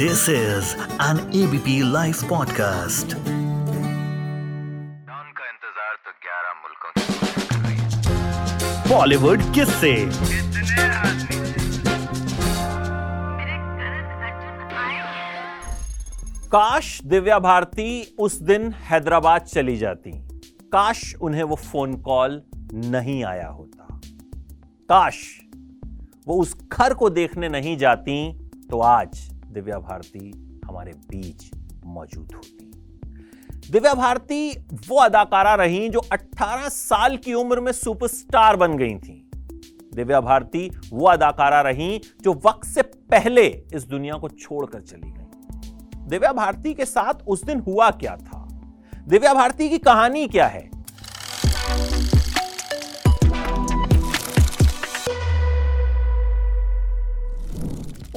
This is an ABP Life podcast. का इंतज़ार तो 11 मुल्कों बॉलीवुड किससे। काश दिव्या भारती उस दिन हैदराबाद चली जाती। काश उन्हें वो फ़ोन कॉल नहीं आया होता। काश वो उस घर को देखने नहीं जाती तो आज दिव्या भारती हमारे बीच मौजूद होती। दिव्या भारती वो अदाकारा रही जो 18 साल की उम्र में सुपरस्टार बन गई थी। दिव्या भारती वो अदाकारा रही जो वक्त से पहले इस दुनिया को छोड़कर चली गई। दिव्या भारती के साथ उस दिन हुआ क्या था? दिव्या भारती की कहानी क्या है?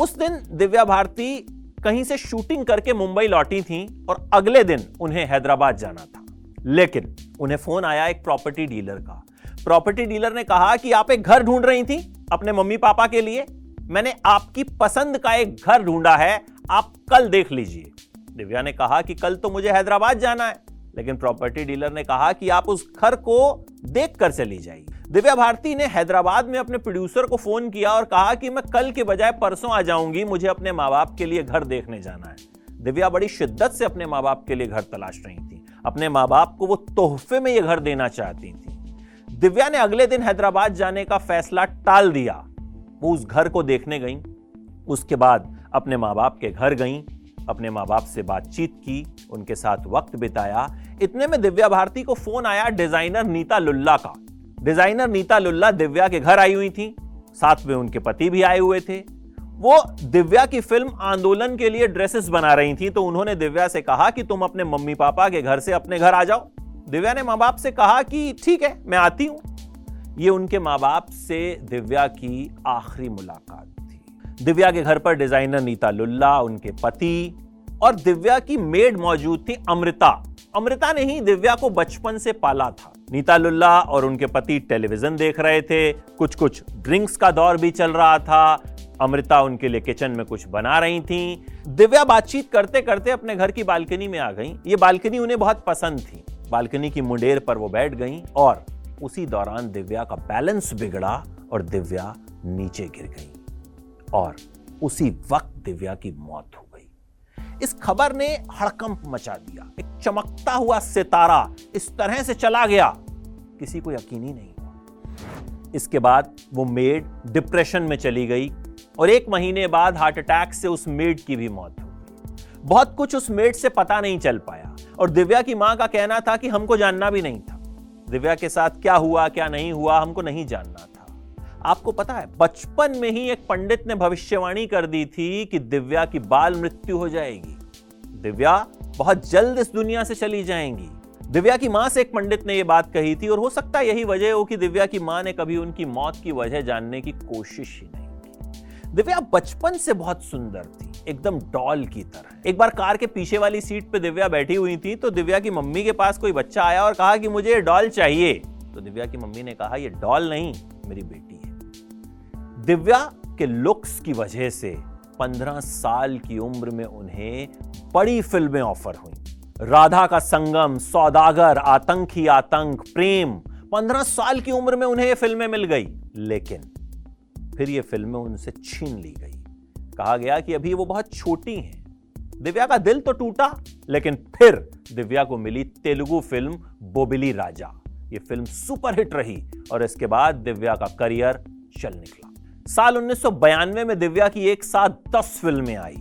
उस दिन दिव्या भारती कहीं से शूटिंग करके मुंबई लौटी थी और अगले दिन उन्हें हैदराबाद जाना था। लेकिन उन्हें फ़ोन आया एक प्रॉपर्टी डीलर का। प्रॉपर्टी डीलर ने कहा कि आप एक घर ढूंढ रही थी अपने मम्मी पापा के लिए। मैंने आपकी पसंद का एक घर ढूंढा है, आप कल देख लीजिए। दिव्या ने कहा कि कल तो मुझे हैदराबाद जाना है। लेकिन प्रॉपर्टी डीलर ने कहा कि आप उस घर को देख कर चली जाइए। दिव्या भारती ने हैदराबाद में अपने प्रोड्यूसर को फ़ोन किया और कहा कि मैं कल के बजाय परसों आ जाऊँगी, मुझे अपने माँ बाप के लिए घर देखने जाना है। दिव्या बड़ी शिद्दत से अपने माँ बाप के लिए घर तलाश रही थी। अपने माँ बाप को वो तोहफे में ये घर देना चाहती थी। दिव्या ने अगले दिन हैदराबाद जाने का फैसला टाल दिया। वो उस घर को देखने गई। उसके बाद अपने माँ बाप के घर गई। अपने माँ बाप से बातचीत की। उनके साथ वक्त बिताया। इतने में दिव्या भारती को फ़ोन आया डिज़ाइनर नीता लुल्ला का। डिज़ाइनर नीता लुल्ला दिव्या के घर आई हुई थी। साथ में उनके पति भी आए हुए थे। वो दिव्या की फ़िल्म आंदोलन के लिए ड्रेसेस बना रही थी तो उन्होंने दिव्या से कहा कि तुम अपने मम्मी पापा के घर से अपने घर आ जाओ। दिव्या ने माँ बाप से कहा कि ठीक है, मैं आती हूँ। ये उनके माँ बाप से दिव्या की आखिरी मुलाकात थी। दिव्या के घर पर डिज़ाइनर नीता लुल्ला, उनके पति और दिव्या की मेड मौजूद थी अमृता। अमृता ने ही दिव्या को बचपन से पाला था। नीता लुल्ला और उनके पति टेलीविज़न देख रहे थे। कुछ कुछ ड्रिंक्स का दौर भी चल रहा था। अमृता उनके लिए किचन में कुछ बना रही थी। दिव्या बातचीत करते करते अपने घर की बालकनी में आ गई। ये बालकनी उन्हें बहुत पसंद थी। बालकनी की मुंडेर पर वो बैठ गई और उसी दौरान दिव्या का बैलेंस बिगड़ा और दिव्या नीचे गिर गई। और उसी वक्त दिव्या की मौत हो इस खबर ने हड़कंप मचा दिया। एक चमकता हुआ सितारा इस तरह से चला गया। किसी को यकीन ही नहीं हुआ। इसके बाद वो मेड डिप्रेशन में चली गई और एक महीने बाद हार्ट अटैक से उस मेड की भी मौत हो गई। बहुत कुछ उस मेड से पता नहीं चल पाया और दिव्या की माँ का कहना था कि हमको जानना भी नहीं था। दिव्या के साथ क्या हुआ, क्या नहीं हुआ, हमको नहीं जानना था। आपको पता है, बचपन में ही एक पंडित ने भविष्यवाणी कर दी थी कि दिव्या की बाल मृत्यु हो जाएगी। दिव्या बहुत जल्द इस दुनिया से चली जाएँगी। दिव्या की माँ से एक पंडित ने यह बात कही थी और हो सकता है यही वजह हो कि दिव्या की माँ ने कभी उनकी मौत की वजह जानने की कोशिश ही नहीं की। दिव्या बचपन से बहुत सुंदर थी, एकदम डॉल की तरह। एक बार कार के पीछे वाली सीट पे दिव्या बैठी हुई थी तो दिव्या की मम्मी के पास कोई बच्चा आया और कहा कि मुझे डॉल चाहिए। तो दिव्या की मम्मी ने कहा यह डॉल नहीं, मेरी बेटी है। दिव्या के लुक्स की वजह से 15 साल की उम्र में उन्हें बड़ी फ़िल्में ऑफ़र हुई। राधा का संगम, सौदागर, आतंकी, आतंक, प्रेम 15 साल की उम्र में उन्हें ये फ़िल्में मिल गई। लेकिन फिर ये फ़िल्में उनसे छीन ली गई। कहा गया कि अभी वो बहुत छोटी हैं। दिव्या का दिल तो टूटा, लेकिन फिर दिव्या को मिली तेलुगु फ़िल्म बोबिली राजा। ये फ़िल्म सुपरहिट रही और इसके बाद दिव्या का करियर चल निकला। साल 1992 में दिव्या की एक साथ दस फ़िल्में आई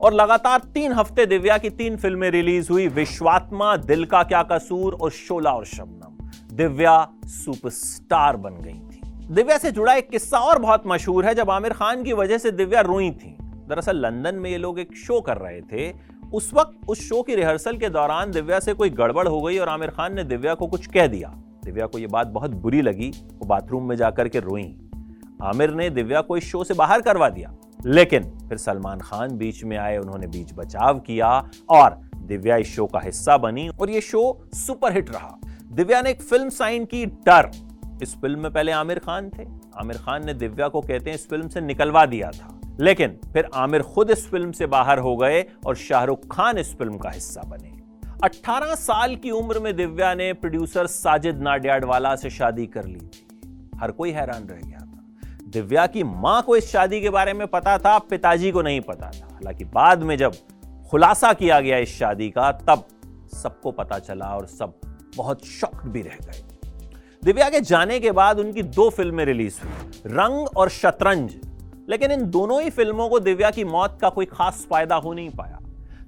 और लगातार तीन हफ़्ते दिव्या की तीन फ़िल्में रिलीज़ हुई, विश्वात्मा, दिल का क्या कसूर और शोला और शबनम। दिव्या सुपरस्टार बन गई थी। दिव्या से जुड़ा एक किस्सा और बहुत मशहूर है, जब आमिर खान की वजह से दिव्या रोई थी। दरअसल लंदन में ये लोग एक शो कर रहे थे। उस वक्त उस शो की रिहर्सल के दौरान दिव्या से कोई गड़बड़ हो गई और आमिर खान ने दिव्या को कुछ कह दिया। दिव्या को यह बात बहुत बुरी लगी, वो बाथरूम में जाकर के रोई। आमिर ने दिव्या को इस शो से बाहर करवा दिया। लेकिन फिर सलमान खान बीच में आए, उन्होंने बीच बचाव किया और दिव्या इस शो का हिस्सा बनी और ये शो सुपरहिट रहा। दिव्या ने एक फ़िल्म साइन की डर। इस फ़िल्म में पहले आमिर खान थे। आमिर खान ने दिव्या को कहते हैं इस फ़िल्म से निकलवा दिया था। लेकिन फिर आमिर खुद इस फ़िल्म से बाहर हो गए और शाहरुख खान इस फ़िल्म का हिस्सा बने। 18 साल की उम्र में दिव्या ने प्रोड्यूसर साजिद नाडियाडवाला से शादी कर ली थी। हर कोई हैरान रह गया। दिव्या की माँ को इस शादी के बारे में पता था, पिताजी को नहीं पता था। हालाँकि बाद में जब खुलासा किया गया इस शादी का, तब सबको पता चला और सब बहुत शॉक्ड भी रह गए। दिव्या के जाने के बाद उनकी दो फ़िल्में रिलीज़ हुई, रंग और शतरंज। लेकिन इन दोनों ही फ़िल्मों को दिव्या की मौत का कोई खास फ़ायदा हो नहीं पाया।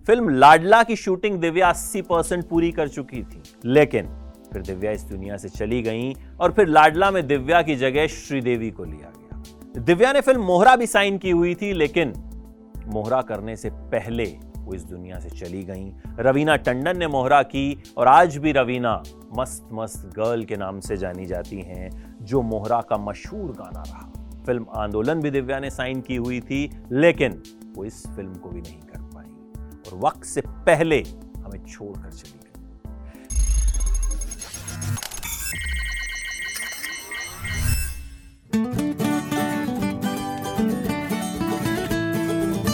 फ़िल्म लाडला की शूटिंग दिव्या 80 परसेंट पूरी कर चुकी थी। लेकिन फिर दिव्या इस दुनिया से चली गई और फिर लाडला में दिव्या की जगह श्रीदेवी को लिया गया। दिव्या ने फ़िल्म मोहरा भी साइन की हुई थी, लेकिन मोहरा करने से पहले वो इस दुनिया से चली गई। रवीना टंडन ने मोहरा की, और आज भी रवीना मस्त मस्त गर्ल के नाम से जानी जाती हैं, जो मोहरा का मशहूर गाना रहा। फ़िल्म आंदोलन भी दिव्या ने साइन की हुई थी, लेकिन वो इस फ़िल्म को भी नहीं कर पाई। और वक्त से पहले हमें छोड़कर चली